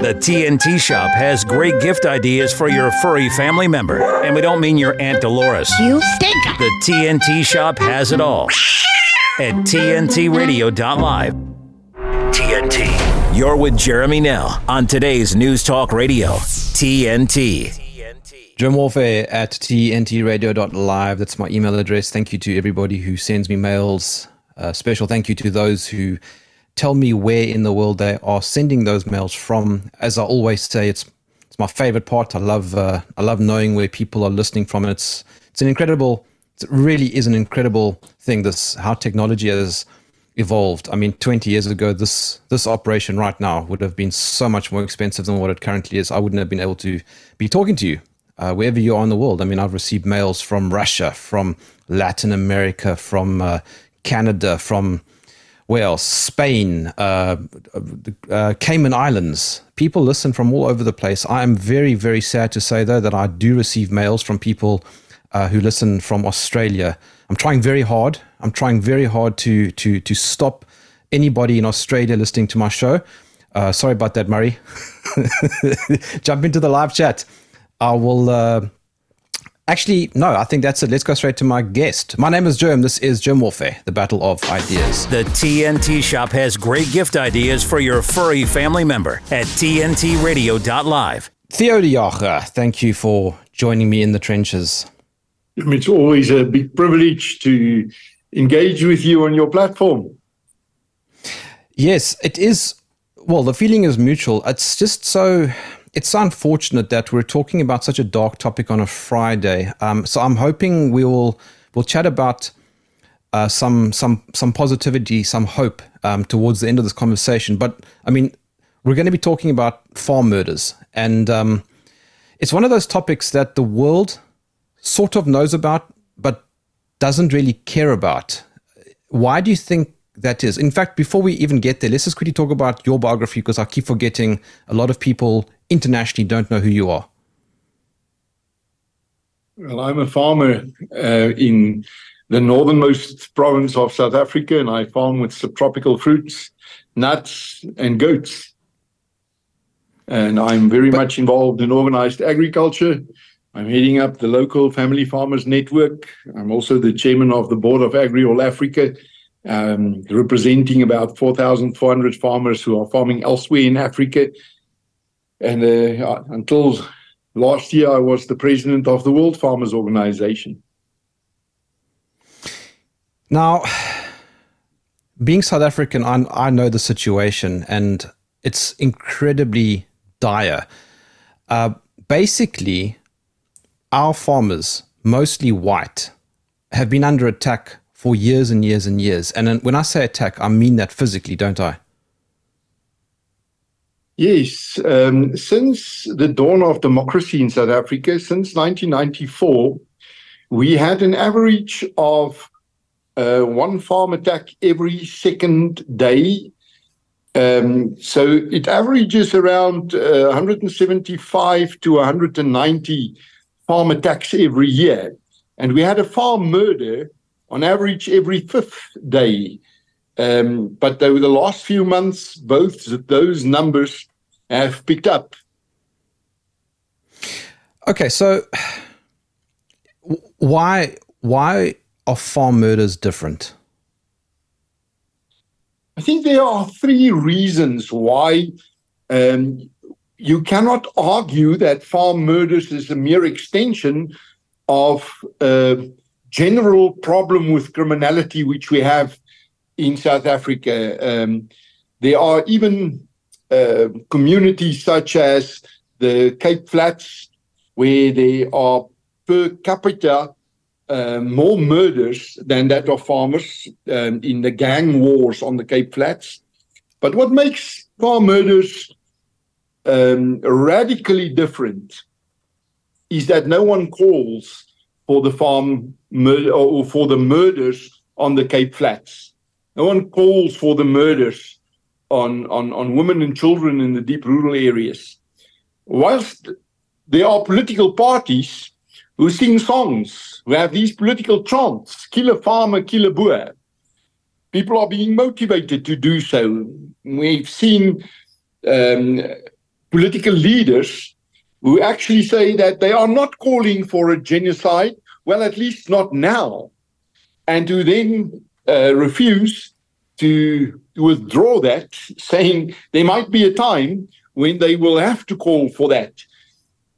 The TNT Shop has great gift ideas for your furry family member. And we don't mean your Aunt Dolores. You stink! The TNT Shop has it all at TNTRadio.live. TNT. You're with Jeremy Nell on today's News Talk Radio. TNT. Jerm Warfare at tntradio.live. That's my email address. Thank you to everybody who sends me mails. Uh, special thank you to those who tell me where in the world they are sending those mails from. As I always say, it's it's my favorite part. I love uh, I love knowing where people are listening from, and it's it's an incredible. It really is an incredible thing. This how technology has evolved. I mean, 20 years ago, this this operation right now would have been so much more expensive than what it currently is. I wouldn't have been able to be talking to you uh, wherever you are in the world. I mean, I've received mails from Russia, from Latin America, from uh, Canada, from else? Spain, uh, uh, Cayman Islands. People listen from all over the place. I am very, very sad to say, though, that I do receive mails from people uh, who listen from Australia. I'm trying very hard. I'm trying very hard to to to stop anybody in Australia listening to my show. Uh, sorry about that, Murray. Jump into the live chat. I will. Actually, no, I think that's it. Let's go straight to my guest. My name is Jerm. This is Jerm Warfare, the battle of ideas. The TNT Shop has great gift ideas for your furry family member at TNTRadio.live. Theo de Jager, thank you for joining me in the trenches. It's always a big privilege to engage with you on your platform. Yes, it is. Well, the feeling is mutual. It's just so it's unfortunate that we're talking about such a dark topic on a Friday. Um, so I'm hoping we will we'll chat about uh, some some some positivity, some hope um, towards the end of this conversation. But I mean, we're going to be talking about farm murders, and um, it's one of those topics that the world sort of knows about, but doesn't really care about. Why do you think that is? In fact, before we even get there, let's just quickly talk about your biography because I keep forgetting a lot of people internationally don't know who you are? Well, I'm a farmer uh, in the northernmost province of South Africa, and I farm with subtropical fruits, nuts, and goats. And I'm very but, much involved in organized agriculture. I'm heading up the local family farmers network. I'm also the chairman of the board of Agri All Africa, um, representing about 4,400 farmers who are farming elsewhere in Africa and uh, until last year, I was the president of the World Farmers Organization. Now, being South African, I, I know the situation, and it's incredibly dire. Uh, basically, our farmers, mostly white, have been under attack for years and years and years. And when I say attack, I mean that physically, don't I? Yes, um, since the dawn of democracy in South Africa, since 1994, we had an average of uh, one farm attack every second day. Um, so it averages around uh, 175 to 190 farm attacks every year. And we had a farm murder on average every fifth day. Um, but over the last few months, both those numbers have picked up. Okay, so why why are farm murders different? I think there are three reasons why um, you cannot argue that farm murders is a mere extension of a general problem with criminality which we have in South Africa. Um, there are even uh, communities such as the Cape Flats, where there are per capita uh, more murders than that of farmers um, in the gang wars on the Cape Flats. But what makes farm murders um, radically different is that no one calls for the farm murder or for the murders on the Cape Flats. No one calls for the murders on, on, on women and children in the deep rural areas. Whilst there are political parties who sing songs, who have these political chants, kill a farmer, kill a boer, people are being motivated to do so. We've seen um, political leaders who actually say that they are not calling for a genocide, well, at least not now, and who then uh, refuse to withdraw that, saying there might be a time when they will have to call for that.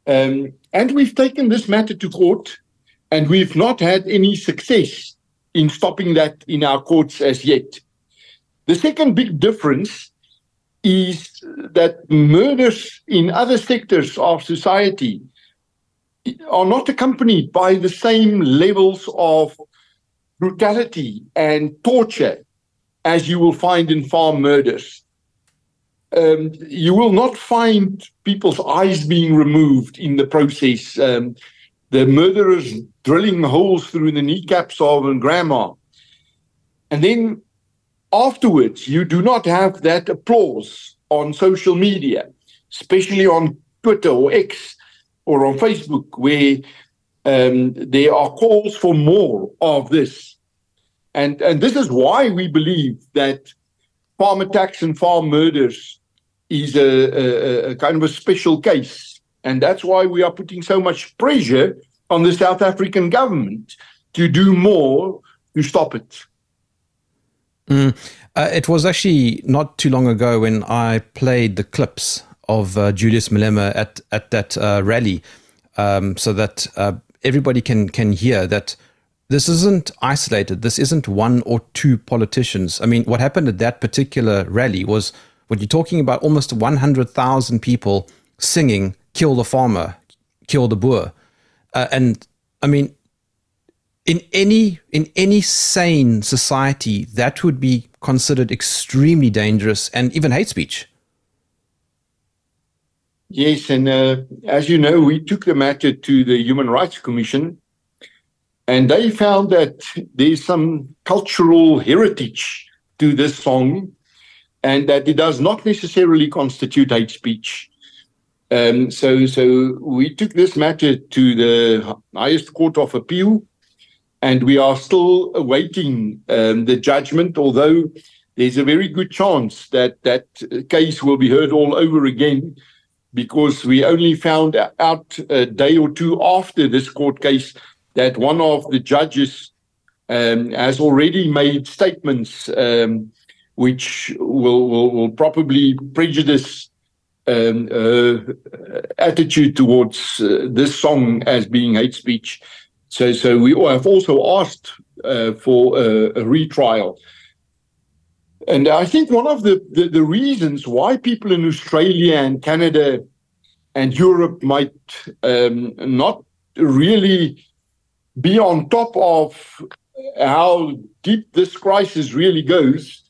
Um, and we've taken this matter to court, and we've not had any success in stopping that in our courts as yet. The second big difference is that murders in other sectors of society are not accompanied by the same levels of brutality and torture as you will find in farm murders. Um, you will not find people's eyes being removed in the process. Um, the murderers drilling holes through the kneecaps of a grandma. And then afterwards, you do not have that applause on social media, especially on Twitter or X or on Facebook, where um, there are calls for more of this. And, and this is why we believe that farm attacks and farm murders is a, a, a kind of a special case. And that's why we are putting so much pressure on the South African government to do more to stop it. Mm. Uh, it was actually not too long ago when I played the clips of uh, Julius Malema at at that uh, rally, um, so that uh, everybody can can hear that this isn't isolated. This isn't one or two politicians. I mean, what happened at that particular rally was when you're talking about almost 100,000 people singing "Kill the Farmer, Kill the Boer," uh, and I mean, in any in any sane society, that would be considered extremely dangerous and even hate speech. Yes, and uh, as you know, we took the matter to the Human Rights Commission, and they found that there's some cultural heritage to this song, and that it does not necessarily constitute hate speech. Um, so, so we took this matter to the highest court of appeal, and we are still awaiting um, the judgment. Although there's a very good chance that that case will be heard all over again, because we only found out a day or two after this court case that one of the judges um, has already made statements um, which will, will, will probably prejudice um, uh, attitude towards uh, this song as being hate speech. So, so we have also asked uh, for a, a, retrial. And I think one of the, the, the, reasons why people in Australia and Canada and Europe might um, not really be on top of how deep this crisis really goes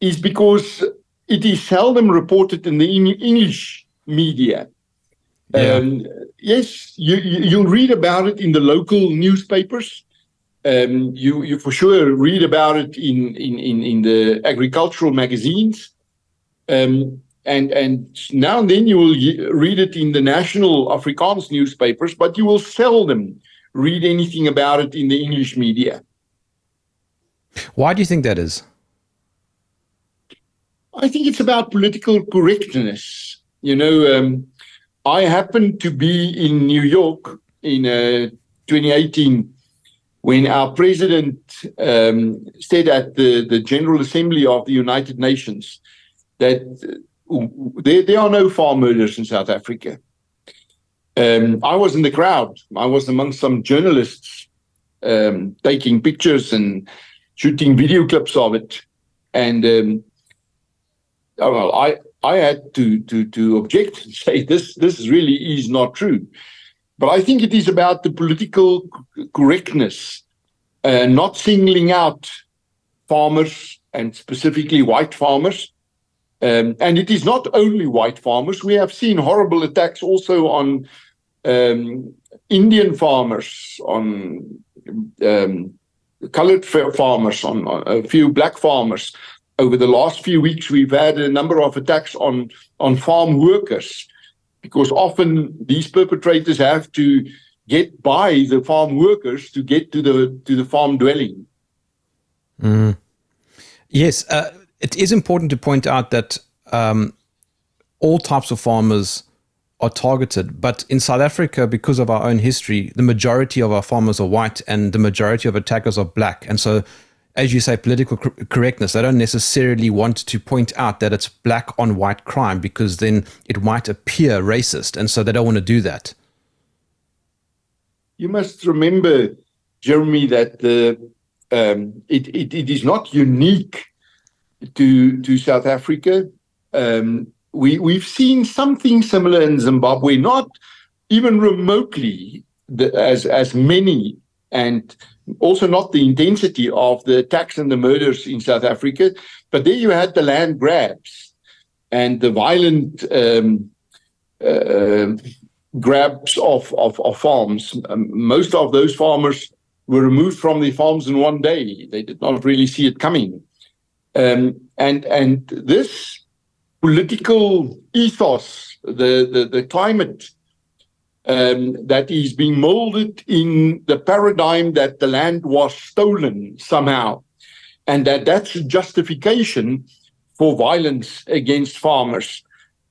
is because it is seldom reported in the English media. Yeah. Um, yes, you, you, will read about it in the local newspapers. Um, you, you for sure read about it in, in, in, in the agricultural magazines. Um, and, and now and then you will read it in the national Afrikaans newspapers, but you will seldom read anything about it in the English media. Why do you think that is? I think it's about political correctness. You know, um, I happened to be in New York in uh, 2018 when our president um, said at the, the General Assembly of the United Nations that uh, there, there are no farm murders in South Africa. Um, I was in the crowd. I was among some journalists um, taking pictures and shooting video clips of it. And um, oh, well, I I had to to to object and say this this really is not true. But I think it is about the political correctness, uh, not singling out farmers and specifically white farmers. Um, and it is not only white farmers. We have seen horrible attacks also on um, Indian farmers, on um, colored farmers, on, on a few black farmers over the last few weeks, we've had a number of attacks on, on farm workers because often these perpetrators have to get by the farm workers to get to the to the farm dwelling. Mm. Yes, uh, it is important to point out that um, all types of farmers are targeted. But in South Africa, because of our own history, the majority of our farmers are white and the majority of attackers are black. And so, as you say, political correctness, they don't necessarily want to point out that it's black on white crime because then it might appear racist. And so they don't want to do that. You must remember, Jeremy, that the um, it, it, it is not unique to to South Africa. Um, we we've seen something similar in Zimbabwe, not even remotely the, as as many, and also not the intensity of the attacks and the murders in South Africa. But there you had the land grabs and the violent um, uh, grabs of, of, of farms. Um, most of those farmers were removed from their farms in one day. They did not really see it coming. Um, and and this political ethos, the, the, the climate um, that is being molded in the paradigm that the land was stolen somehow, and that that's justification for violence against farmers.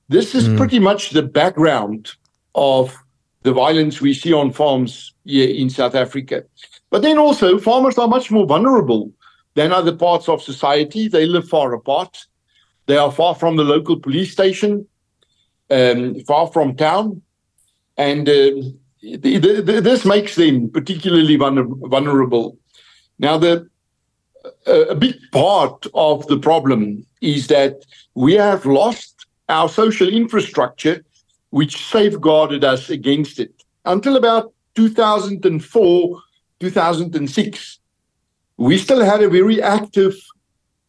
This is mm. pretty much the background of the violence we see on farms here in South Africa. But then also, farmers are much more vulnerable than other parts of society. They live far apart. They are far from the local police station, um, far from town, and uh, the, the, this makes them particularly vulnerable. Now, the a big part of the problem is that we have lost our social infrastructure, which safeguarded us against it until about 2004, 2006. We still had a very active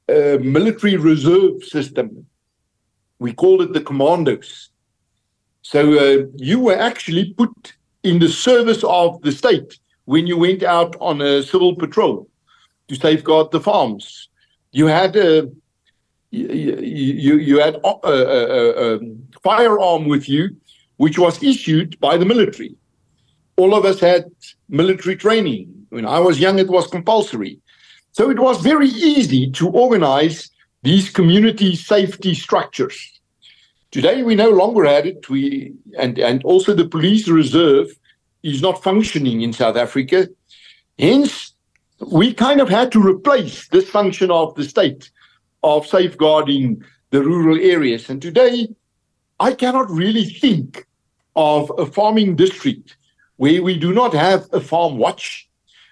uh, military reserve system. We called it the commandos. So uh, you were actually put in the service of the state when you went out on a civil patrol to safeguard the farms. You had a you, you, you had a, a, a, firearm with you, which was issued by the military. All of us had military training. When I was young, it was compulsory. So it was very easy to organize these community safety structures. Today we no longer had it. We and, and also the police reserve is not functioning in South Africa. Hence, we kind of had to replace this function of the state of safeguarding the rural areas. And today, I cannot really think of a farming district where we do not have a farm watch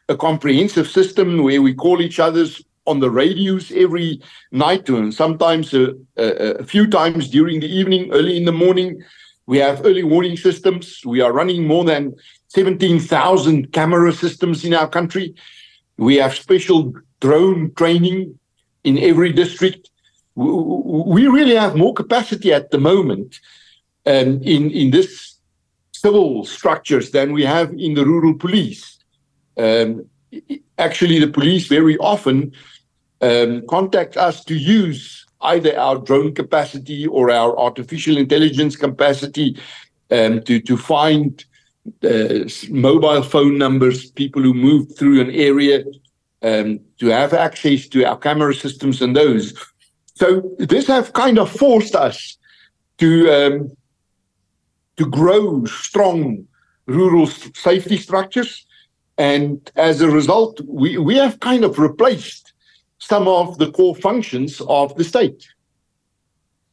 a comprehensive system where we call each other's on the radios every night and sometimes a, a, a, few times during the evening, early in the morning. We have early warning systems. We are running more than 17,000 camera systems in our country. We have special drone training in every district. We really have more capacity at the moment um, in, in this civil structures than we have in the rural police. Um, actually, the police very often contact us to use either our drone capacity or our artificial intelligence capacity um, to, to find uh, mobile phone numbers, people who moved through an area, um, to have access to our camera systems and those. So this have kind of forced us to um, to grow strong rural safety structures and as a result, we, we have kind of replaced some of the core functions of the state.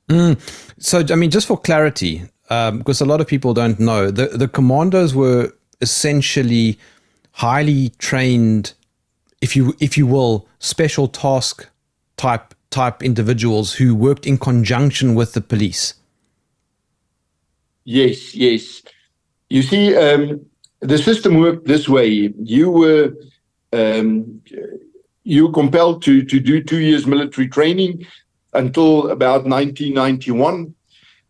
Mm. So, I mean, just for clarity, um, because a lot of people don't know, the, the commandos were essentially highly trained, if you if you will, special task type type individuals who worked in conjunction with the police. Yes, yes. You see, um, the system worked this way. You were um, you were compelled to to do two years military training until about 1991,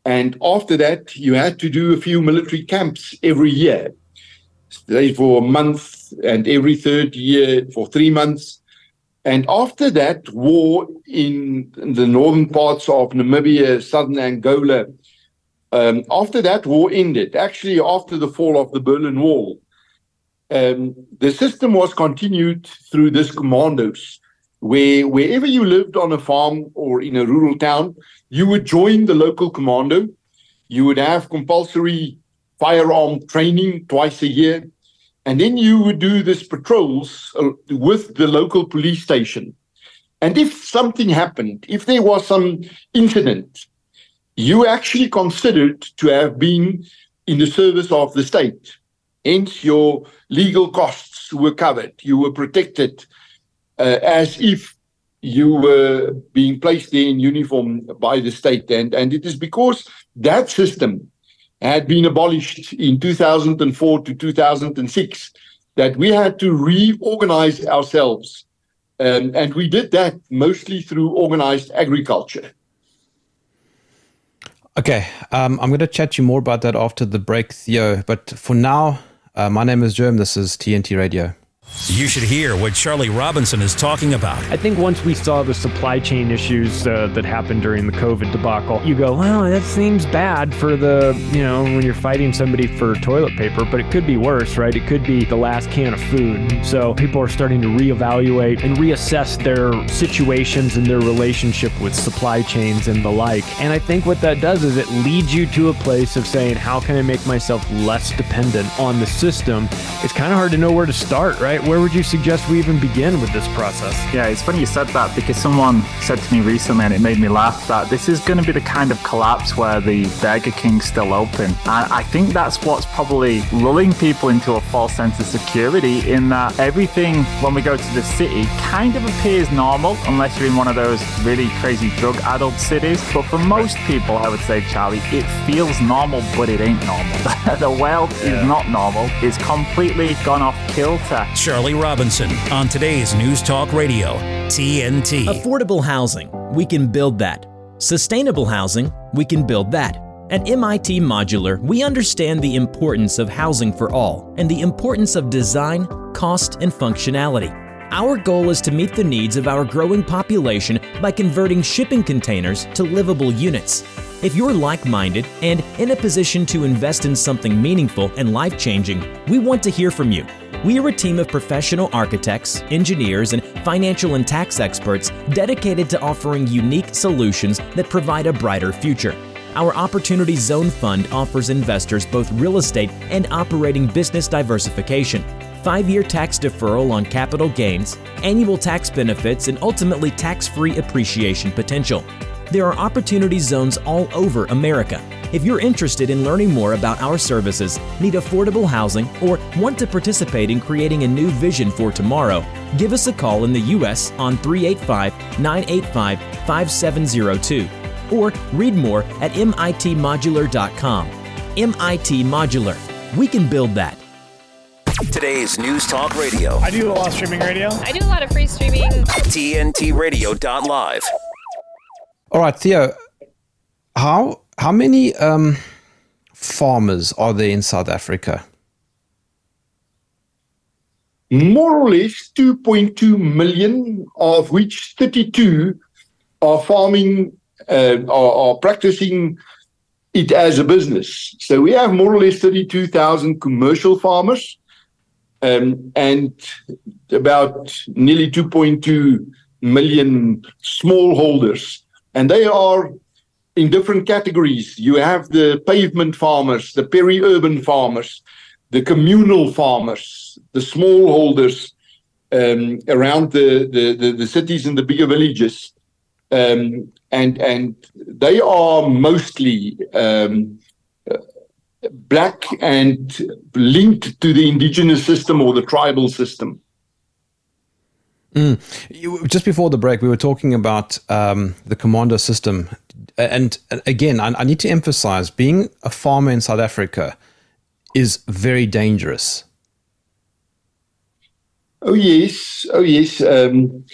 and after that you had to do a few military camps every year, stay for a month, and every third year for three months. And after that war in the northern parts of Namibia, southern Angola, um, after that war ended, actually after the fall of the Berlin Wall, um, the system was continued through this commandos, where wherever you lived on a farm or in a rural town, you would join the local commando You would have compulsory firearm training twice a year. And then you would do these patrols uh, with the local police station. And if something happened, if there was some incident, you actually considered to have been in the service of the state. Hence, your legal costs were covered. You were protected uh, as if you were being placed there in uniform by the state. And, and it is because that system had been abolished in 2004 to 2006 that we had to reorganize ourselves. Um, and we did that mostly through organized agriculture. Okay, um, I'm going to chat you more about that after the break, Theo. But for now, uh, my name is Jerm. This is TNT Radio. You should hear what Charlie Robinson is talking about. I think once we saw the supply chain issues uh, that happened during the COVID debacle, you go, well, that seems bad for the, you know, when you're fighting somebody for toilet paper, but it could be worse, right? It could be the last can of food. So people are starting to reevaluate and reassess their situations and their relationship with supply chains and the like. And I think what that does is it leads you to a place of saying, how can I make myself less dependent on the system? It's kind of hard to know where to start, right? Where would you suggest we even begin with this process? Yeah, it's funny you said that because someone said to me recently, and it made me laugh, that this is going to be the kind of collapse where the Burger King's still open. And I think that's what's probably lulling people into a false sense of security in that everything, when we go to the city, kind of appears normal unless you're in one of those really crazy drug addled cities. But for most people, I would say, Charlie, it feels normal, but it ain't normal. the world yeah. is not normal. It's completely gone off kilter. Charlie Robinson on today's News Talk Radio, TNT. Affordable housing, we can build that. Sustainable housing, we can build that. At MIT Modular, we understand the importance of housing for all and the importance of design, cost, and functionality. Our goal is to meet the needs of our growing population by converting shipping containers to livable units. If you're like minded and in a position to invest in something meaningful and life changing, we want to hear from you. We are a team of professional architects, engineers, and financial and tax experts dedicated to offering unique solutions that provide a brighter future. Our Opportunity Zone Fund offers investors both real estate and operating business diversification, five year tax deferral on capital gains, annual tax benefits, and ultimately tax free appreciation potential. There are opportunity zones all over America. If you're interested in learning more about our services, need affordable housing, or want to participate in creating a new vision for tomorrow, give us a call in the U.S. on 385 985 5702 or read more at mitmodular.com. MIT Modular. We can build that. Today's News Talk Radio. I do a lot of streaming radio. I do a lot of free streaming. TNTRadio.live. All right, Theo, how how many um, farmers are there in South Africa? More or less 2.2 million, of which 32 are farming, uh, are, are practicing it as a business. So we have more or less 32,000 commercial farmers um, and about nearly 2.2 million smallholders and they are in different categories. You have the pavement farmers, the peri-urban farmers, the communal farmers, the smallholders um, around the, the, the, the, cities and the bigger villages. Um, and and they are mostly um, black and linked to the indigenous system or the tribal system. Mm. Just before the break, we were talking about um, the commando system. And again, I, I, need to emphasize being a farmer in South Africa is very dangerous. Oh, yes. Oh, yes. Um,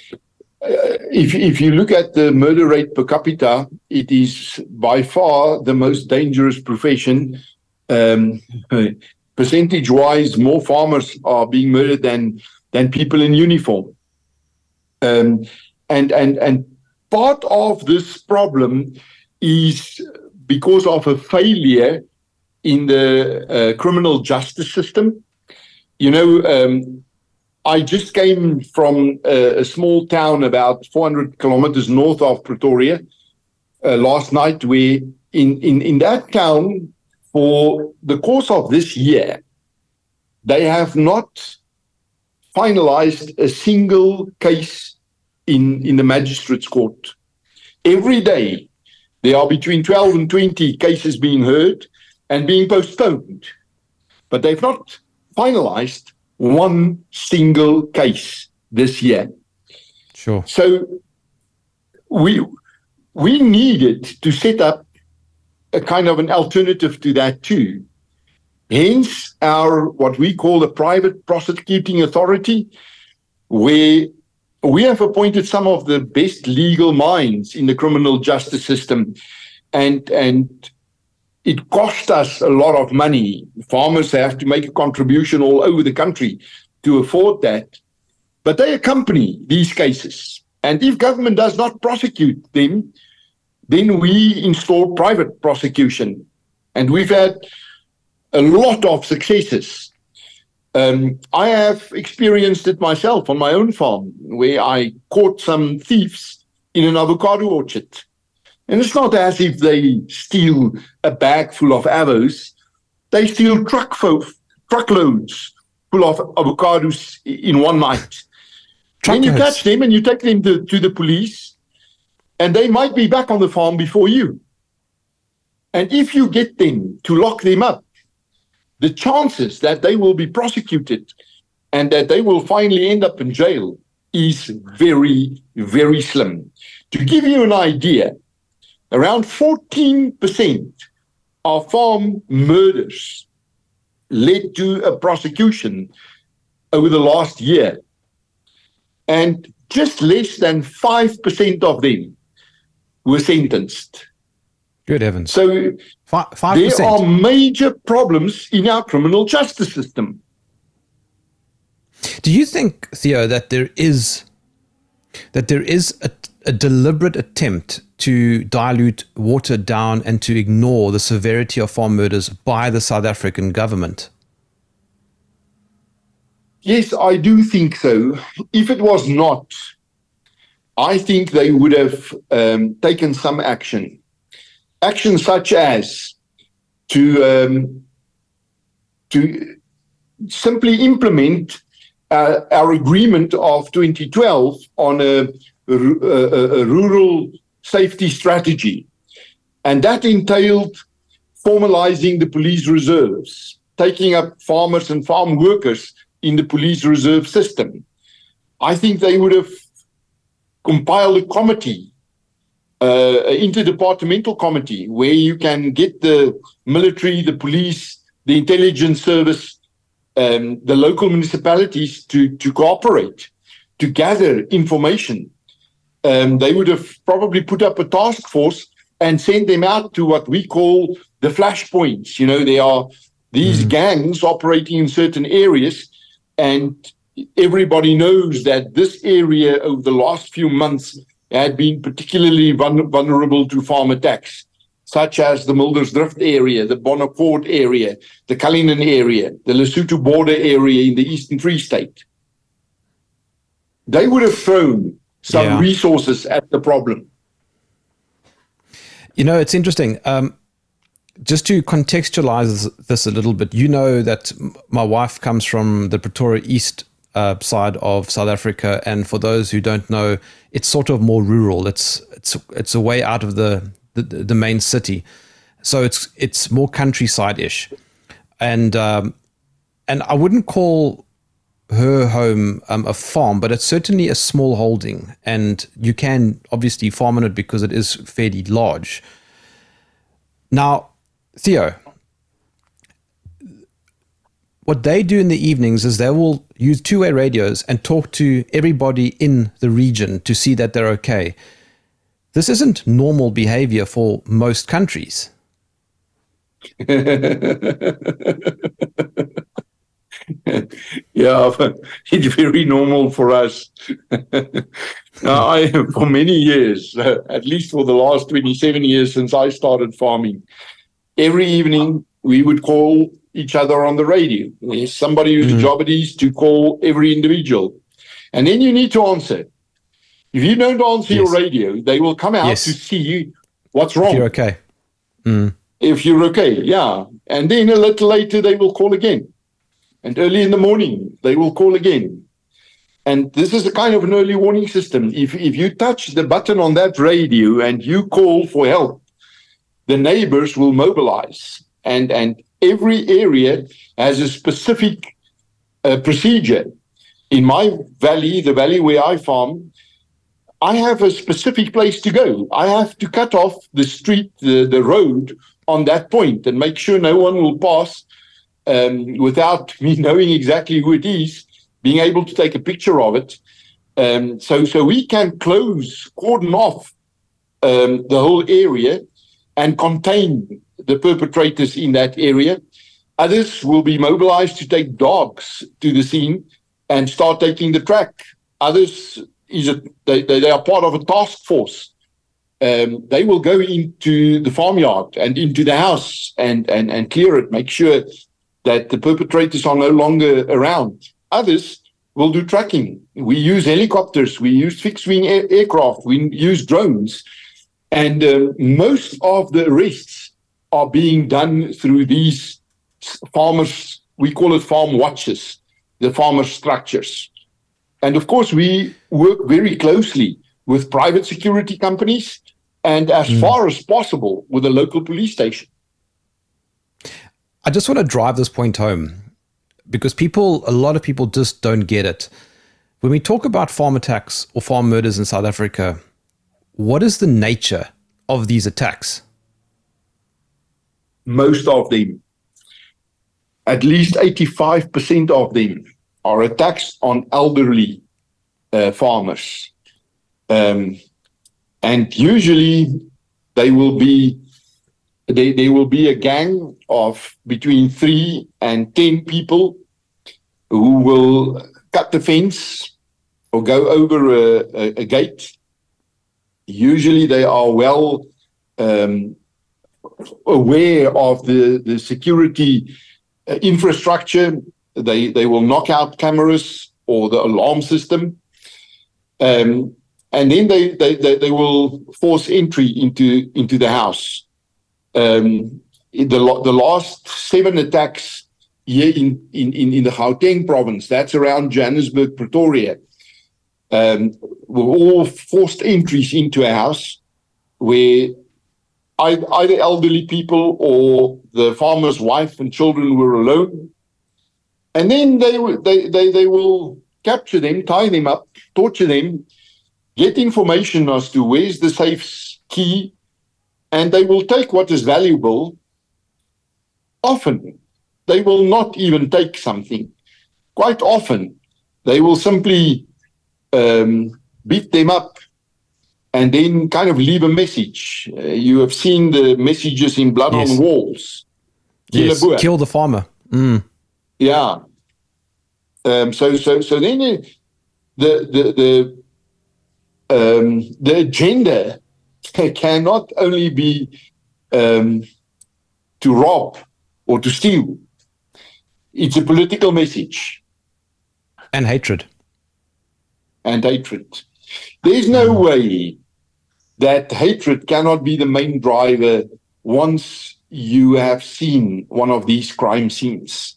uh, if, if you look at the murder rate per capita, it is by far the most dangerous profession. Um, percentage wise, more farmers are being murdered than, than people in uniform. Um, and and and part of this problem is because of a failure in the uh, criminal justice system. You know, um, I just came from a, a, small town about 400 kilometers north of Pretoria uh, last night, where in, in, in that town, for the course of this year, they have not finalized a single case in, in the magistrate's court. Every day, there are between 12 and 20 cases being heard and being postponed. But they've not finalized one single case this year. Sure. So we we needed to set up a kind of an alternative to that too. Hence our what we call the private prosecuting authority, where we have appointed some of the best legal minds in the criminal justice system, and and it cost us a lot of money. Farmers have to make a contribution all over the country to afford that, but they accompany these cases. And if government does not prosecute them, then we install private prosecution, and we've had a lot of successes. Um, I have experienced it myself on my own farm, where I caught some thieves in an avocado orchard. And it's not as if they steal a bag full of avos; they steal truck fo- truckloads full of avocados in one night. Then you catch them and you take them to, to the police, and they might be back on the farm before you. And if you get them to lock them up, the chances that they will be prosecuted and that they will finally end up in jail is very, very slim. To give you an idea, around 14% of farm murders led to a prosecution over the last year. And just less than 5% of them were sentenced. Good heavens. So Five, there are major problems in our criminal justice system. Do you think, Theo, that there is that there is a, a deliberate attempt to dilute, water down, and to ignore the severity of farm murders by the South African government? Yes, I do think so. If it was not, I think they would have um, taken some action. Action such as to um, to simply implement uh, our agreement of 2012 on a, a, a, rural safety strategy, and that entailed formalizing the police reserves, taking up farmers and farm workers in the police reserve system. I think they would have compiled a committee, uh, an interdepartmental committee, where you can get the military, the police, the intelligence service, um, the local municipalities to, to cooperate, to gather information. Um, they would have probably put up a task force and send them out to what we call the flashpoints. You know, there are these mm. gangs operating in certain areas and everybody knows that this area over the last few months had been particularly vulnerable to farm attacks, such as the Muldersdrift area, the Bonaccord area, the Cullinan area, the Lesotho border area in the Eastern Free State. They would have thrown some yeah. resources at the problem. You know, it's interesting. Um, just to contextualize this a little bit, you know that my wife comes from the Pretoria East uh, side of South Africa, and for those who don't know, it's sort of more rural. It's it's it's a way out of the the, the main city, so it's it's more countryside ish, and um, and I wouldn't call her home um, a farm, but it's certainly a small holding, and you can obviously farm on it because it is fairly large. Now, Theo, what they do in the evenings is they will use two way radios and talk to everybody in the region to see that they're okay. This isn't normal behavior for most countries. yeah, it's very normal for us. now, I, for many years, uh, at least for the last 27 years since I started farming, every evening we would call each other on the radio. Somebody whose mm-hmm. job it is to call every individual. And then you need to answer. If you don't answer yes. your radio, they will come out yes. to see what's wrong. If you're okay. Mm. If you're okay, yeah. And then a little later, they will call again. And early in the morning, they will call again. And this is a kind of an early warning system. If, if you touch the button on that radio and you call for help, the neighbors will mobilize. And, and every area has a specific uh, procedure. In my valley, the valley where I farm, I have a specific place to go. I have to cut off the street, the, the road on that point and make sure no one will pass um, without me knowing exactly who it is being able to take a picture of it. Um, so, so we can close, cordon off um, the whole area and contain the perpetrators in that area. Others will be mobilized to take dogs to the scene and start taking the track. Others is a, they, they are part of a task force. Um, they will go into the farmyard and into the house and, and, and clear it, make sure that the perpetrators are no longer around. Others will do tracking. We use helicopters, we use fixed wing air- aircraft, we use drones. And uh, most of the arrests are being done through these farmers, we call it farm watches, the farmer structures. And of course, we work very closely with private security companies and as mm. far as possible with the local police station. I just want to drive this point home because people, a lot of people just don't get it. When we talk about farm attacks or farm murders in South Africa, what is the nature of these attacks? Most of them, at least 85% of them, are attacks on elderly uh, farmers. Um, and usually they will be they, they will be a gang of between three and ten people who will cut the fence or go over a, a, a gate. Usually, they are well um, aware of the, the security uh, infrastructure. They, they will knock out cameras or the alarm system. Um, and then they, they, they, they, will force entry into, into the house. Um, the, the last seven attacks here in, in, in the Gauteng province, that's around Johannesburg, Pretoria, um, were all forced entries into a house where either elderly people or the farmer's wife and children were alone. And then they, they, they, they will capture them, tie them up, torture them, get information as to where's the safe's key, and they will take what is valuable. Often, they will not even take something. Quite often, they will simply um, beat them up and then kind of leave a message. Uh, you have seen the messages in blood yes. on walls. Kill yes. Kill the farmer. Mm. Yeah. Um, so so so then uh, the the the um, the agenda cannot only be um, to rob or to steal. It's a political message. And hatred. And hatred. There's no mm. way that hatred cannot be the main driver once you have seen one of these crime scenes.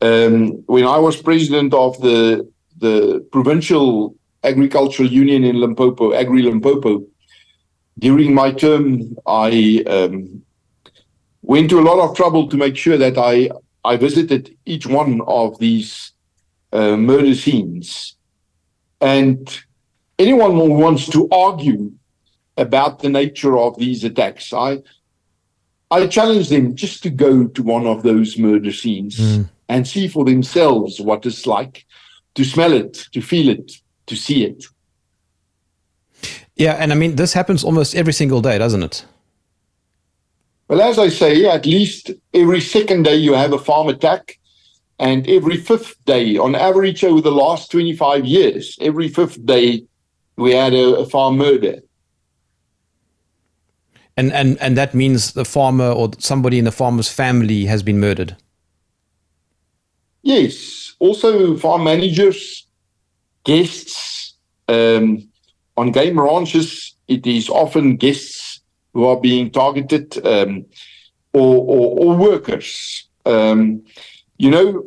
Um, when I was president of the the provincial agricultural union in Limpopo, Agri Limpopo, during my term, I um, went to a lot of trouble to make sure that I I visited each one of these uh, murder scenes, and anyone who wants to argue about the nature of these attacks, I I challenge them just to go to one of those murder scenes mm. and see for themselves what it's like to smell it, to feel it, to see it. Yeah, and I mean, this happens almost every single day, doesn't it? Well, as I say, at least every second day you have a farm attack, and every fifth day, on average, over the last 25 years, every fifth day we had a, a farm murder. And, and, and that means the farmer or somebody in the farmer's family has been murdered? Yes. Also, farm managers, guests, um, on game ranches, it is often guests who are being targeted, um, or, or, or, workers. Um, you know,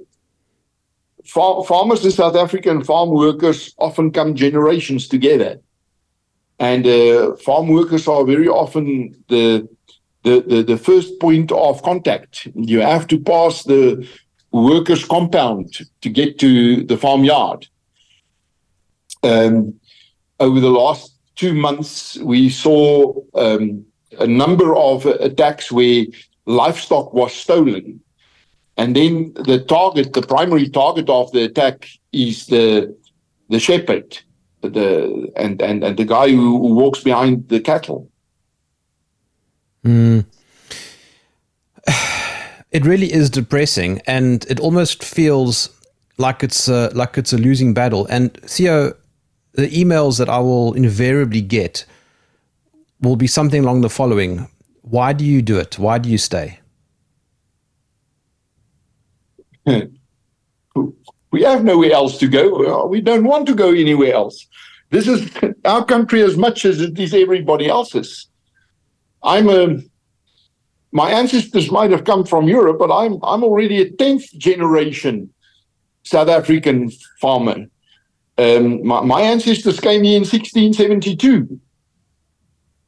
far, farmers in South Africa and farm workers often come generations together. And uh, farm workers are very often the, the, the, the first point of contact. You have to pass the workers' compound to get to the farmyard. Um, over the last two months, we saw um, a number of attacks where livestock was stolen. And then the target, the primary target of the attack is the the shepherd, the and and, and the guy who, who walks behind the cattle. Mm. It really is depressing, and it almost feels like it's a, like it's a losing battle. And Theo, the emails that I will invariably get will be something along the following Why do you do it? Why do you stay? We have nowhere else to go. We don't want to go anywhere else. This is our country as much as it is everybody else's. I'm a my ancestors might have come from Europe, but I'm I'm already a tenth generation South African farmer. Um, my, my, ancestors came here in 1672.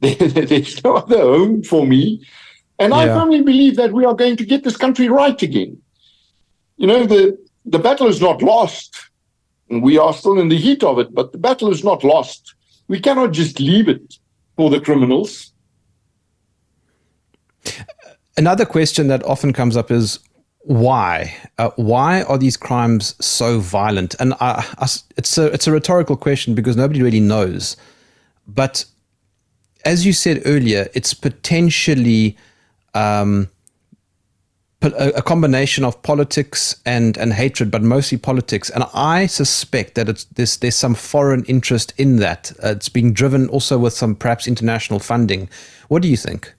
There's no other home for me. And yeah. I firmly believe that we are going to get this country right again. You know, the, the battle is not lost. We are still in the heat of it, but the battle is not lost. We cannot just leave it for the criminals. Another question that often comes up is why? Uh, why are these crimes so violent? And I, I, it's a it's a rhetorical question because nobody really knows. But as you said earlier, it's potentially um, a, combination of politics and and hatred, but mostly politics. And I suspect that it's there's there's some foreign interest in that. Uh, it's being driven also with some perhaps international funding. What do you think?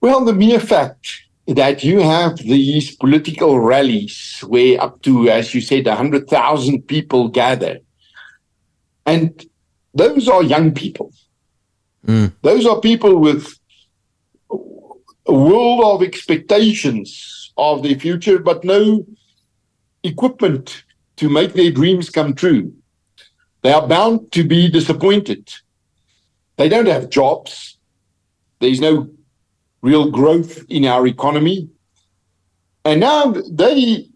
Well, the mere fact that you have these political rallies where up to, as you said, 100,000 people gather. And those are young people. Mm. Those are people with world of expectations of their future, but no equipment to make their dreams come true. They are bound to be disappointed. They don't have jobs. There's no real growth in our economy. And now they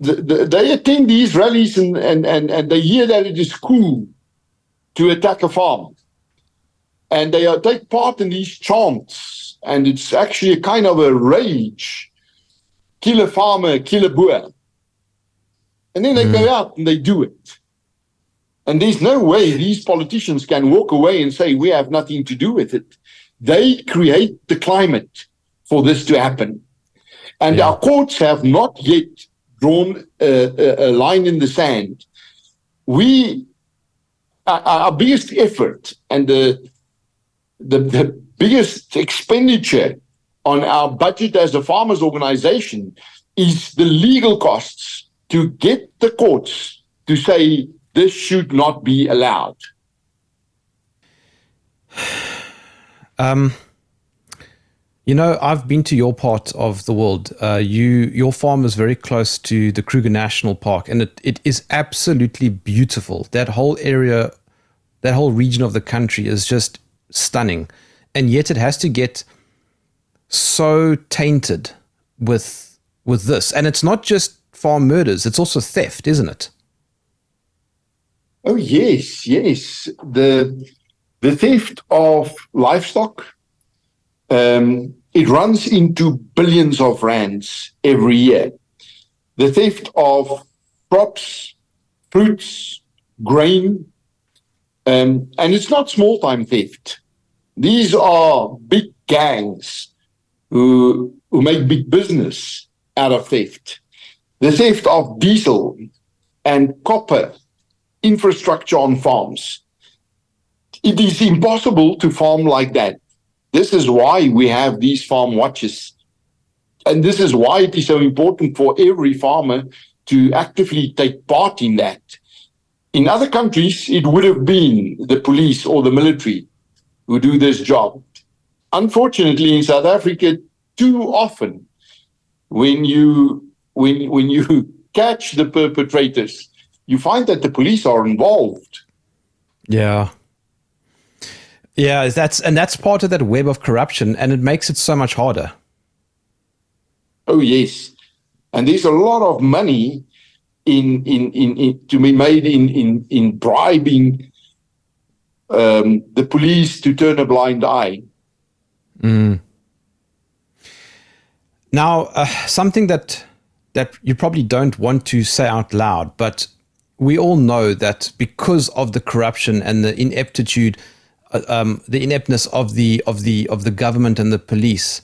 they attend these rallies and, and, and, and they hear that it is cool to attack a farm. And they take part in these chants. And it's actually a kind of a rage. Kill a farmer, kill a boer. And then they mm. go out and they do it. And there's no way these politicians can walk away and say, we have nothing to do with it. They create the climate for this to happen. And yeah. our courts have not yet drawn a, a, line in the sand. We, our, our biggest effort and the, the, the biggest expenditure on our budget as a farmers organization is the legal costs to get the courts to say this should not be allowed. Um, you know, I've been to your part of the world. Uh, you, your farm is very close to the Kruger National Park, and it, it is absolutely beautiful. That whole area, that whole region of the country is just stunning, and yet it has to get so tainted with with this. And it's not just farm murders; it's also theft, isn't it? Oh yes, yes. The the theft of livestock, um, it runs into billions of rands every year. The theft of crops, fruits, grain, um, and it's not small time theft. These are big gangs who, who make big business out of theft. The theft of diesel and copper infrastructure on farms it is impossible to farm like that. This is why we have these farm watches. And this is why it is so important for every farmer to actively take part in that. In other countries, it would have been the police or the military. Who do this job. Unfortunately, in South Africa, too often, when you when when you catch the perpetrators, you find that the police are involved. Yeah. Yeah, that's and that's part of that web of corruption, and it makes it so much harder. Oh yes, and there's a lot of money in in in, in to be made in in in bribing um, the police to turn a blind eye. Mm. Now, uh, something that that you probably don't want to say out loud, but we all know that because of the corruption and the ineptitude, uh, um, the ineptness of the of the of the government and the police,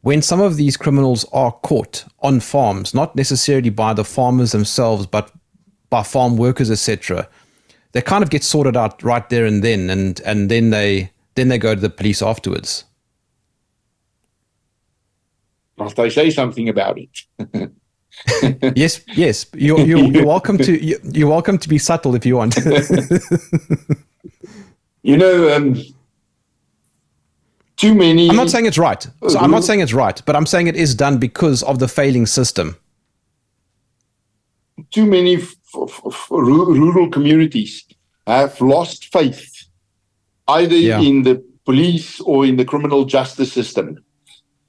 when some of these criminals are caught on farms, not necessarily by the farmers themselves, but by farm workers, etc., they kind of get sorted out right there and then, and and then they then they go to the police afterwards. Must I say something about it? yes, yes. You're, you're, you're welcome to you're welcome to be subtle if you want. you know, um, too many. I'm not saying it's right. So I'm not saying it's right, but I'm saying it is done because of the failing system. Too many f- rural communities have lost faith, either yeah. in the police or in the criminal justice system.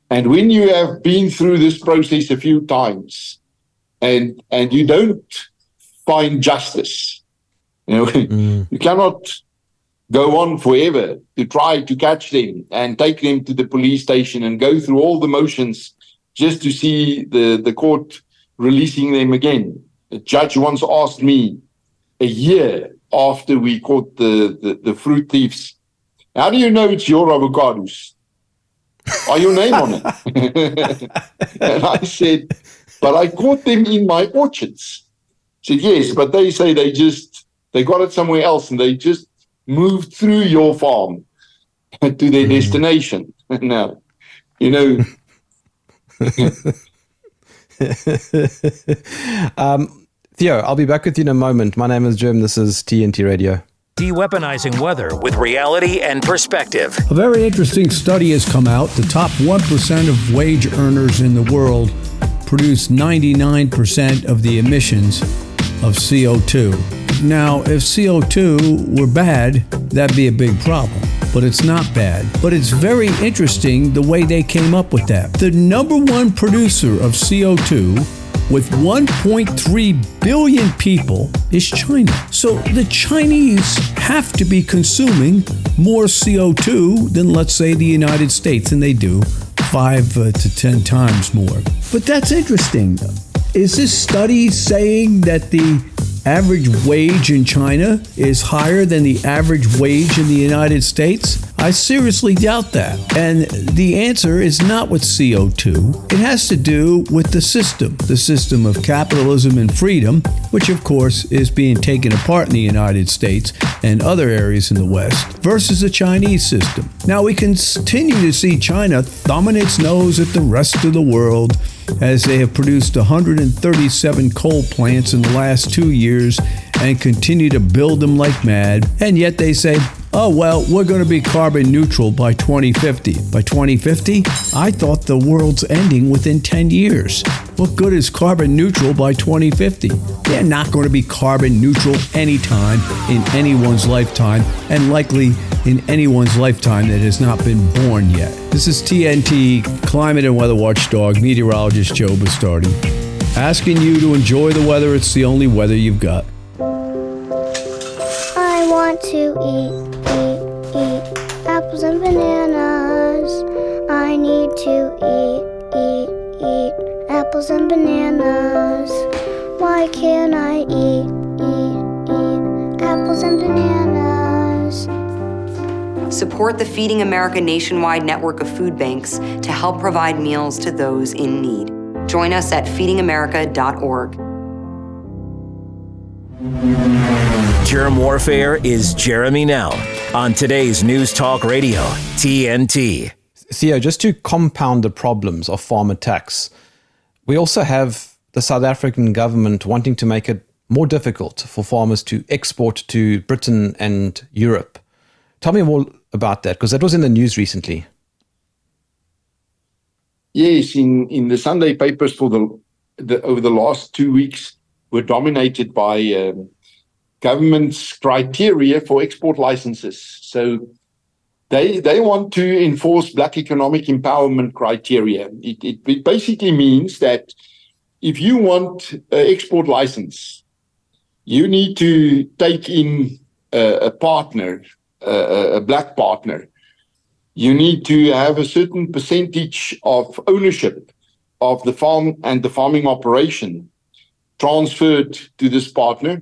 And when you have been through this process a few times, and and you don't find justice, you know, mm. you cannot go on forever to try to catch them and take them to the police station and go through all the motions just to see the, the court releasing them again. A judge once asked me a year after we caught the, the, the fruit thieves, how do you know it's your avocados? Are your name on it? and I said, but I caught them in my orchards. Said, yes, but they say they just, they got it somewhere else and they just moved through your farm to their mm. destination. now, you know. um, Theo, I'll be back with you in a moment. My name is Jerm. This is TNT Radio. De-weaponizing weather with reality and perspective. A very interesting study has come out. The top 1% of wage earners in the world produce 99% of the emissions of CO2. Now, if CO2 were bad, that'd be a big problem. But it's not bad. But it's very interesting the way they came up with that. The number one producer of CO2 with 1.3 billion people is China. So the Chinese have to be consuming more CO2 than, let's say, the United States, and they do five uh, to 10 times more. But that's interesting. Is this study saying that the average wage in China is higher than the average wage in the United States? I seriously doubt that. And the answer is not with CO2. It has to do with the system, the system of capitalism and freedom, which of course is being taken apart in the United States and other areas in the West, versus the Chinese system. Now we continue to see China thumbing its nose at the rest of the world as they have produced 137 coal plants in the last two years and continue to build them like mad. And yet they say, oh, well, we're going to be carbon neutral by 2050. By 2050? I thought the world's ending within 10 years. What good is carbon neutral by 2050? They're not going to be carbon neutral anytime in anyone's lifetime, and likely in anyone's lifetime that has not been born yet. This is TNT Climate and Weather Watchdog meteorologist Joe Bastardi, asking you to enjoy the weather. It's the only weather you've got. I want to eat, eat, eat apples and bananas. I need to eat, eat, eat apples and bananas. Why can't I eat, eat, eat apples and bananas? Support the Feeding America nationwide network of food banks to help provide meals to those in need. Join us at feedingamerica.org. Jerm Warfare is Jeremy Nell on today's News Talk Radio, TNT. Theo, just to compound the problems of farm attacks, we also have the South African government wanting to make it more difficult for farmers to export to Britain and Europe. Tell me more about that? Because that was in the news recently. Yes, in, in the Sunday papers for the, the over the last two weeks were dominated by um, government's criteria for export licenses. So they they want to enforce black economic empowerment criteria. It, it, it basically means that if you want an export license, you need to take in a, a partner, a, a black partner, you need to have a certain percentage of ownership of the farm and the farming operation transferred to this partner.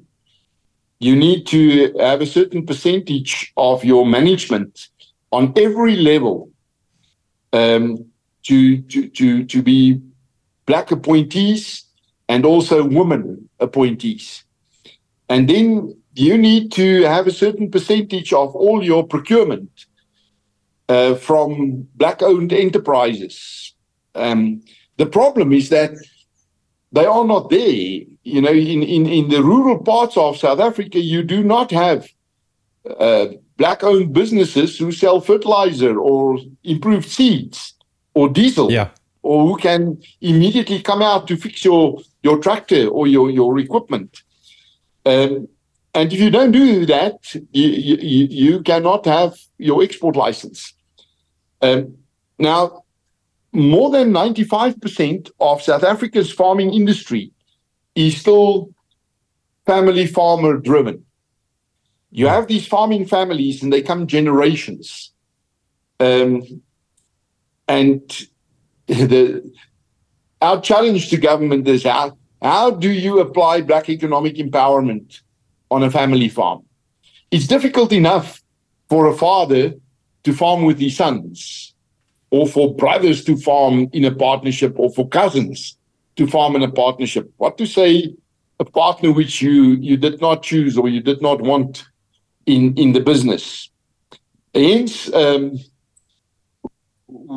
You need to have a certain percentage of your management on every level um, to, to, to, to be black appointees and also women appointees. And then you need to have a certain percentage of all your procurement uh, from black owned enterprises. Um, the problem is that they are not there. You know, in, in, in the rural parts of South Africa, you do not have uh, black owned businesses who sell fertilizer or improved seeds or diesel. Yeah. Or who can immediately come out to fix your, your tractor or your, your equipment. Um, and if you don't do that, you, you, you cannot have your export license. Um, now, more than 95% of South Africa's farming industry is still family farmer driven. You have these farming families and they come generations. Um, and the, our challenge to government is how, how do you apply black economic empowerment on a family farm? It's difficult enough for a father to farm with his sons, or for brothers to farm in a partnership, or for cousins to farm in a partnership. What to say a partner which you you did not choose or you did not want in in the business. Hence, um,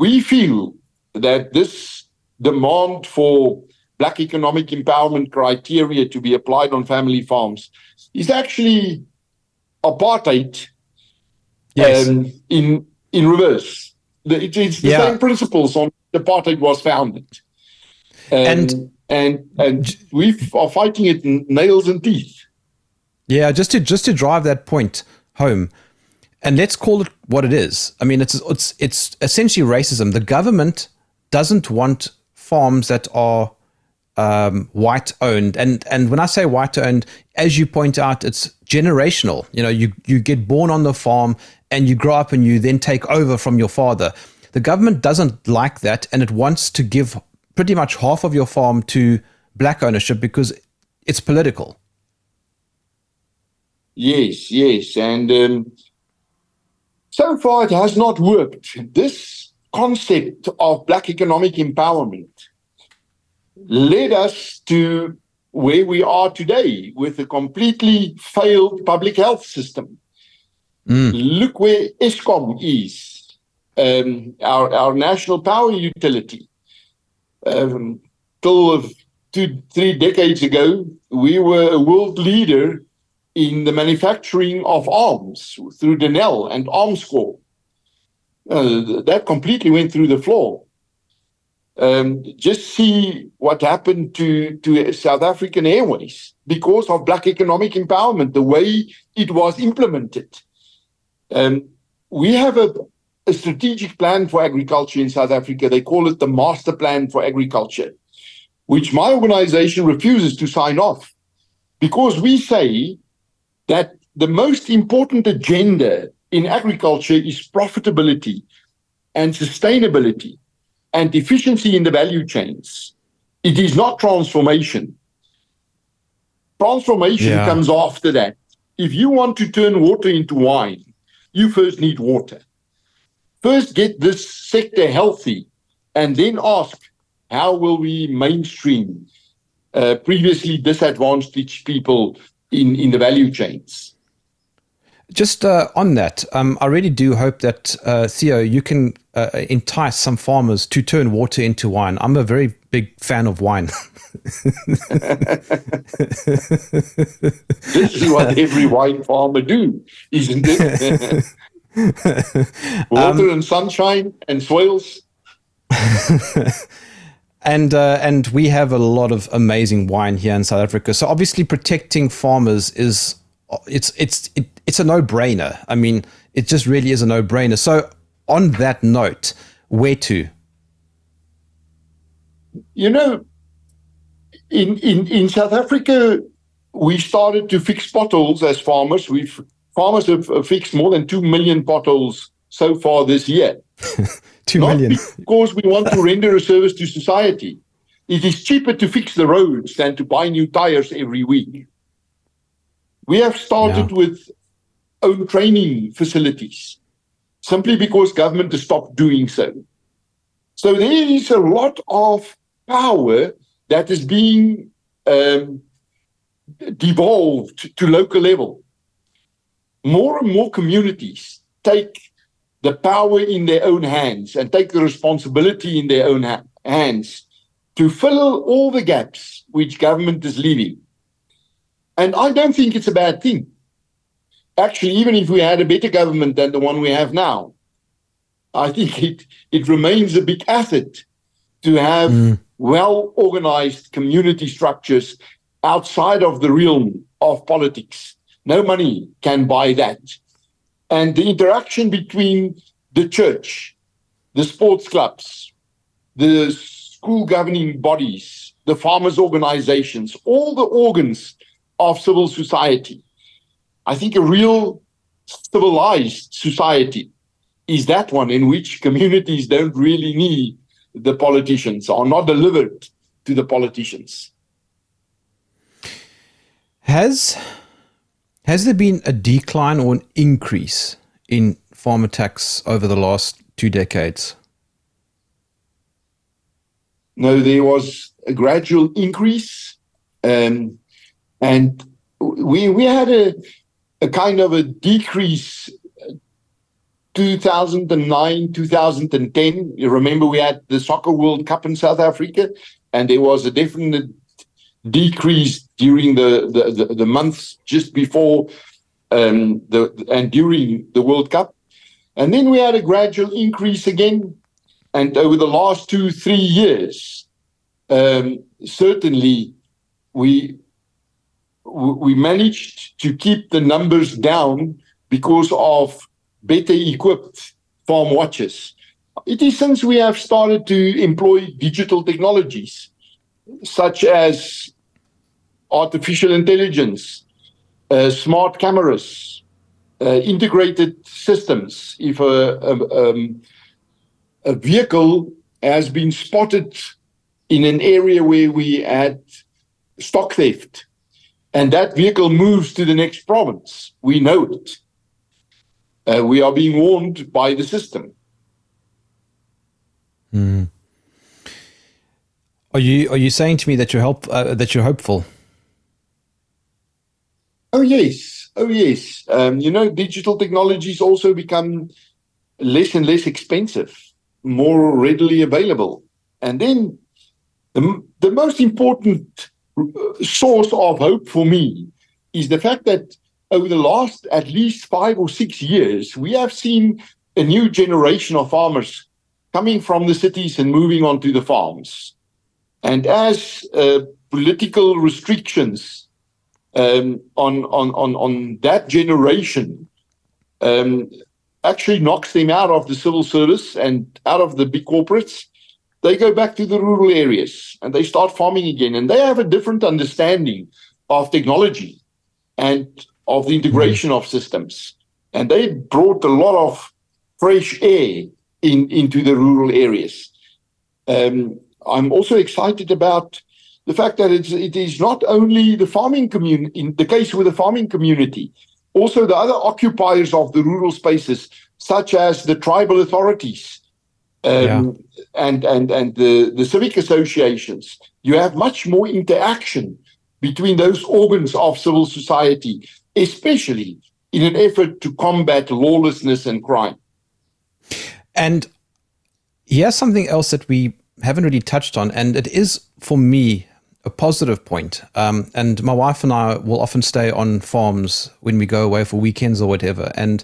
we feel that this demand for black economic empowerment criteria to be applied on family farms is actually apartheid Yes. um, in in reverse. The, it's the Yeah. same principles on apartheid was founded, And- and and we are fighting it in nails and teeth. Yeah, just to just to drive that point home, and let's call it what it is. I mean, it's it's it's essentially racism. The government doesn't want farms that are um, white owned, and and when I say white owned, as you point out, it's generational. You know, you you get born on the farm and you grow up and you then take over from your father. The government doesn't like that, and it wants to give pretty much half of your farm to black ownership because it's political. Yes, yes. And um, so far, it has not worked. This concept of Black economic empowerment led us to where we are today with a completely failed public health system. Look where Eskom is, um, our, our national power utility. Um, till two, three decades ago, we were a world leader in the manufacturing of arms through Denel and Armscor. Uh, that completely went through the floor. Um, just see what happened to, to South African Airways because of black economic empowerment, the way it was implemented. Um, we have a, a strategic plan for agriculture in South Africa. They call it the Master Plan for Agriculture, which my organization refuses to sign off because we say that the most important agenda in agriculture is profitability and sustainability and efficiency in the value chains. It is not transformation. Transformation Yeah. comes after that. If you want to turn water into wine, you first need water. First, get this sector healthy and then ask how will we mainstream uh, previously disadvantaged people in, in the value chains. Just uh, on that, um, I really do hope that uh, Theo, you can uh, entice some farmers to turn water into wine. I'm a very big fan of wine. This is what every wine farmer do, isn't it? Water um, and sunshine and soils. and uh, and we have a lot of amazing wine here in South Africa. So obviously, protecting farmers is it's it's it, it's a no brainer. I mean, it just really is a no brainer. So on that note, where to? You know, in in in South Africa, we started to fix potholes as farmers. We've farmers have fixed more than 2 million potholes so far this year. Two Not million. because we want to render a service to society. It is cheaper to fix the roads than to buy new tires every week. We have started yeah. with own training facilities simply because government has stopped doing so. So there is a lot of power that is being um, devolved to local level more and more communities take the power in their own hands and take the responsibility in their own ha- hands to fill all the gaps which government is leaving. And I don't think it's a bad thing. Actually, even if we had a better government than the one we have now, I think it, it remains a big asset to have mm. well organized community structures outside of the realm of politics no money can buy that. And the interaction between the church, the sports clubs, the school governing bodies, the farmers' organizations, all the organs of civil society. I think a real civilized society is that one in which communities don't really need the politicians, are not delivered to the politicians. Has has there been a decline or an increase in farm attacks over the last two decades? No, there was a gradual increase. Um, and we we had a, a kind of a decrease 2009 2010 you remember we had the soccer world cup in south africa and there was a definite decreased during the, the, the, the months just before um, the and during the World Cup. And then we had a gradual increase again. And over the last two, three years, um, certainly we we managed to keep the numbers down because of better equipped farm watches. It is since we have started to employ digital technologies such as artificial intelligence, uh, smart cameras, uh, integrated systems. If a, a, um, a vehicle has been spotted in an area where we had stock theft, and that vehicle moves to the next province, we know it. Uh, we are being warned by the system. Mm. Are you are you saying to me that you're help uh, that you're hopeful? Oh yes, oh yes. Um, you know, digital technologies also become less and less expensive, more readily available, and then the the most important uh, source of hope for me is the fact that over the last at least five or six years, we have seen a new generation of farmers coming from the cities and moving onto the farms. And as uh, political restrictions um, on, on, on, on that generation um, actually knocks them out of the civil service and out of the big corporates, they go back to the rural areas and they start farming again. And they have a different understanding of technology and of the integration of systems. And they brought a lot of fresh air in, into the rural areas. Um, I'm also excited about the fact that it's, it is not only the farming community, in the case with the farming community, also the other occupiers of the rural spaces, such as the tribal authorities um, yeah. and, and, and the, the civic associations. You have much more interaction between those organs of civil society, especially in an effort to combat lawlessness and crime. And here's something else that we haven't really touched on, and it is for me a positive point. Um, and my wife and I will often stay on farms when we go away for weekends or whatever. And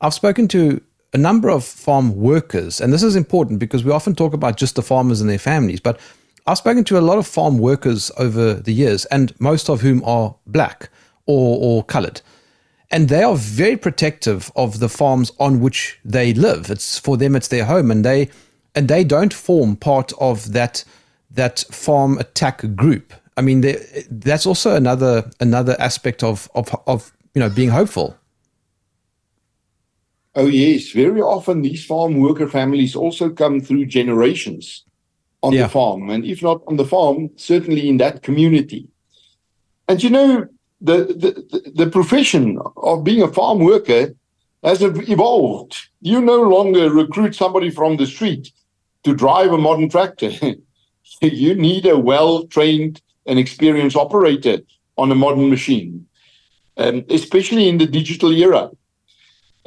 I've spoken to a number of farm workers, and this is important because we often talk about just the farmers and their families, but I've spoken to a lot of farm workers over the years, and most of whom are black or, or colored. And they are very protective of the farms on which they live. It's for them, it's their home, and they and they don't form part of that that farm attack group. I mean, that's also another another aspect of of of you know being hopeful. Oh yes, very often these farm worker families also come through generations on yeah. the farm, and if not on the farm, certainly in that community. And you know, the the the profession of being a farm worker has evolved. You no longer recruit somebody from the street to drive a modern tractor. you need a well trained and experienced operator on a modern machine, um, especially in the digital era.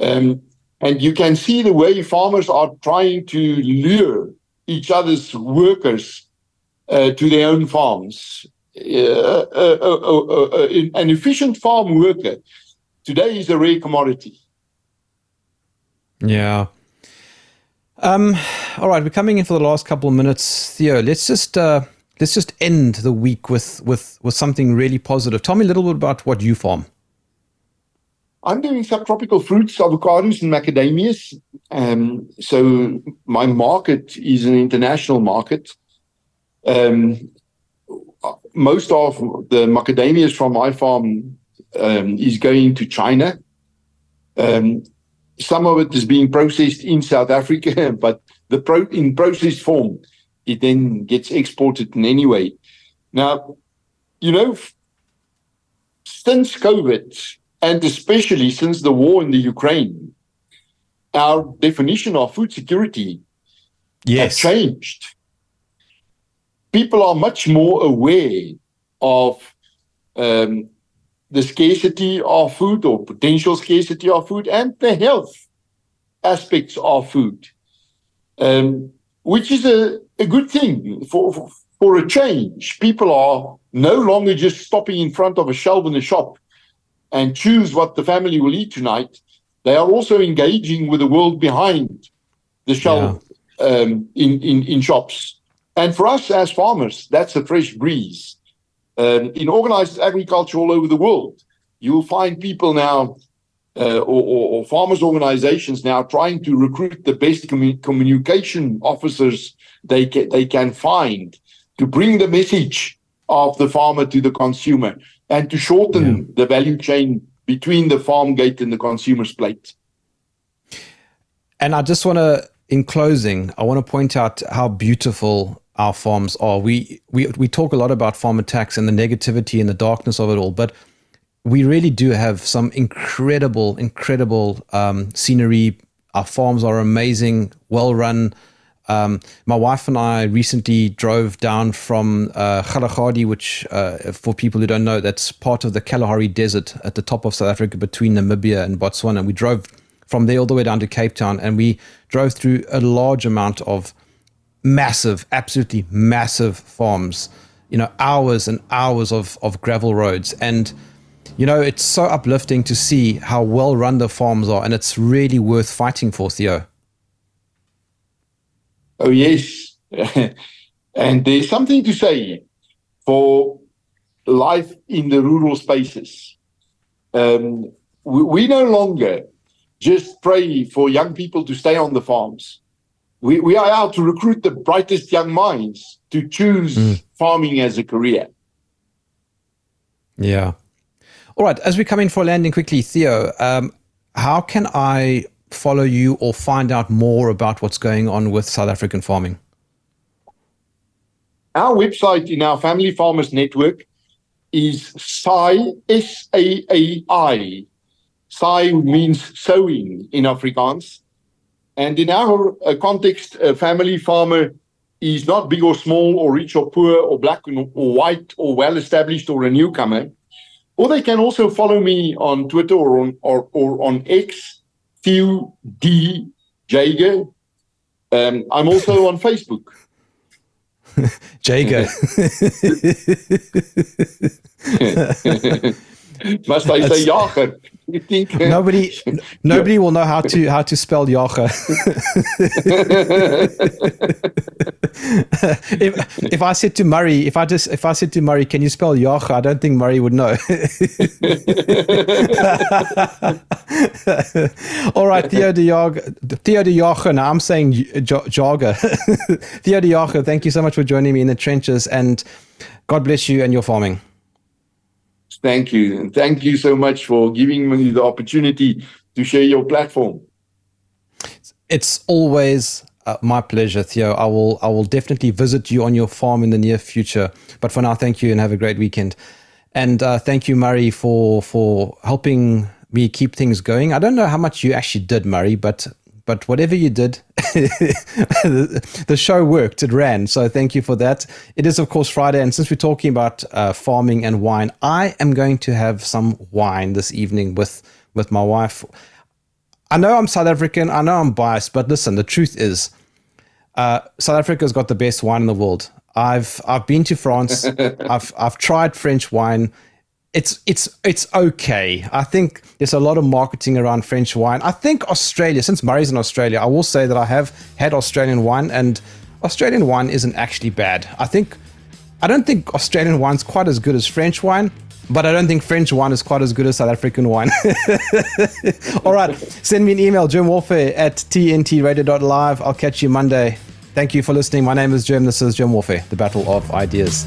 Um, and you can see the way farmers are trying to lure each other's workers uh, to their own farms. Uh, uh, uh, uh an efficient farm worker today is a rare commodity. Yeah. Um, all right, we're coming in for the last couple of minutes, Theo. Let's just uh, let's just end the week with with with something really positive. Tell me a little bit about what you farm. I'm doing subtropical fruits, avocados, and macadamias. Um, so my market is an international market. Um, most of the macadamias from my farm um, is going to China. Some of it is being processed in South Africa, but the pro- in processed form, it then gets exported in any way. Now, you know, since COVID, and especially since the war in the Ukraine, our definition of food security yes. has changed. People are much more aware of um, the scarcity of food or potential scarcity of food and the health aspects of food, um, which is a, a good thing for, for, for a change. People are no longer just stopping in front of a shelf in the shop and choose what the family will eat tonight. They are also engaging with the world behind the shelf yeah. um, in, in, in shops. And for us as farmers, that's a fresh breeze. Um, in organized agriculture all over the world, you will find people now, uh, or, or, or, farmers' organizations now, trying to recruit the best commun- communication officers they can, they can find to bring the message of the farmer to the consumer and to shorten yeah. the value chain between the farm gate and the consumer's plate. And I just want to, in closing, I want to point out how beautiful our farms are. We we we talk a lot about farm attacks and the negativity and the darkness of it all, but we really do have some incredible, incredible um, scenery. Our farms are amazing, well run. Um, my wife and I recently drove down from uh, Kgalagadi, which, uh, for people who don't know, that's part of the Kalahari Desert at the top of South Africa between Namibia and Botswana. And we drove from there all the way down to Cape Town, and we drove through a large amount of massive, absolutely massive farms. You know, hours and hours of of gravel roads, and you know, it's so uplifting to see how well run the farms are, and it's really worth fighting for, Theo. Oh yes, and there's something to say for life in the rural spaces. Um, we, we no longer just pray for young people to stay on the farms we, we are out to recruit the brightest young minds to choose mm. farming as a career. Yeah. All right. As we come in for landing quickly, Theo, um, how can I follow you or find out more about what's going on with South African farming? Our website in our Family Farmers Network is SAAI, S A A I. SAAI means sowing in Afrikaans. And in our uh, context, a family farmer is not big or small or rich or poor or black or white or well established or a newcomer. Or they can also follow me on Twitter or on or, or on X, Theo D Jager. Um, I'm also on Facebook. Jager. Must I say jager? You think Nobody, nobody will know how to how to spell jager. if if I said to Murray, if I just if I said to Murray, can you spell jager? I don't think Murray would know. All right, Theo de Jager, Theo de Jager. Now I'm saying j- Jager. Theo de Jager, thank you so much for joining me in the trenches, and God bless you and your farming. Thank you. And thank you so much for giving me the opportunity to share your platform. It's always uh, my pleasure, Theo. I will I will definitely visit you on your farm in the near future. But for now, thank you and have a great weekend. And uh, thank you, Murray, for for helping me keep things going. I don't know how much you actually did, Murray, but but whatever you did, the show worked. It ran. So thank you for that. It is, of course, Friday. And since we're talking about uh, farming and wine, I am going to have some wine this evening with, with my wife. I know I'm South African. I know I'm biased. But listen, the truth is, uh, South Africa's got the best wine in the world. I've I've been to France. I've I've tried French wine it's it's it's okay. I think there's a lot of marketing around French wine. I think Australia, since Murray's in Australia, I will say that I have had Australian wine, and Australian wine isn't actually bad. I think I don't think Australian wine's quite as good as French wine, but I don't think French wine is quite as good as South African wine. All right, send me an email, Jerm Warfare at tntradio.live. I'll catch you Monday. Thank you for listening. My name is Jerm. This is Jerm Warfare, the battle of ideas.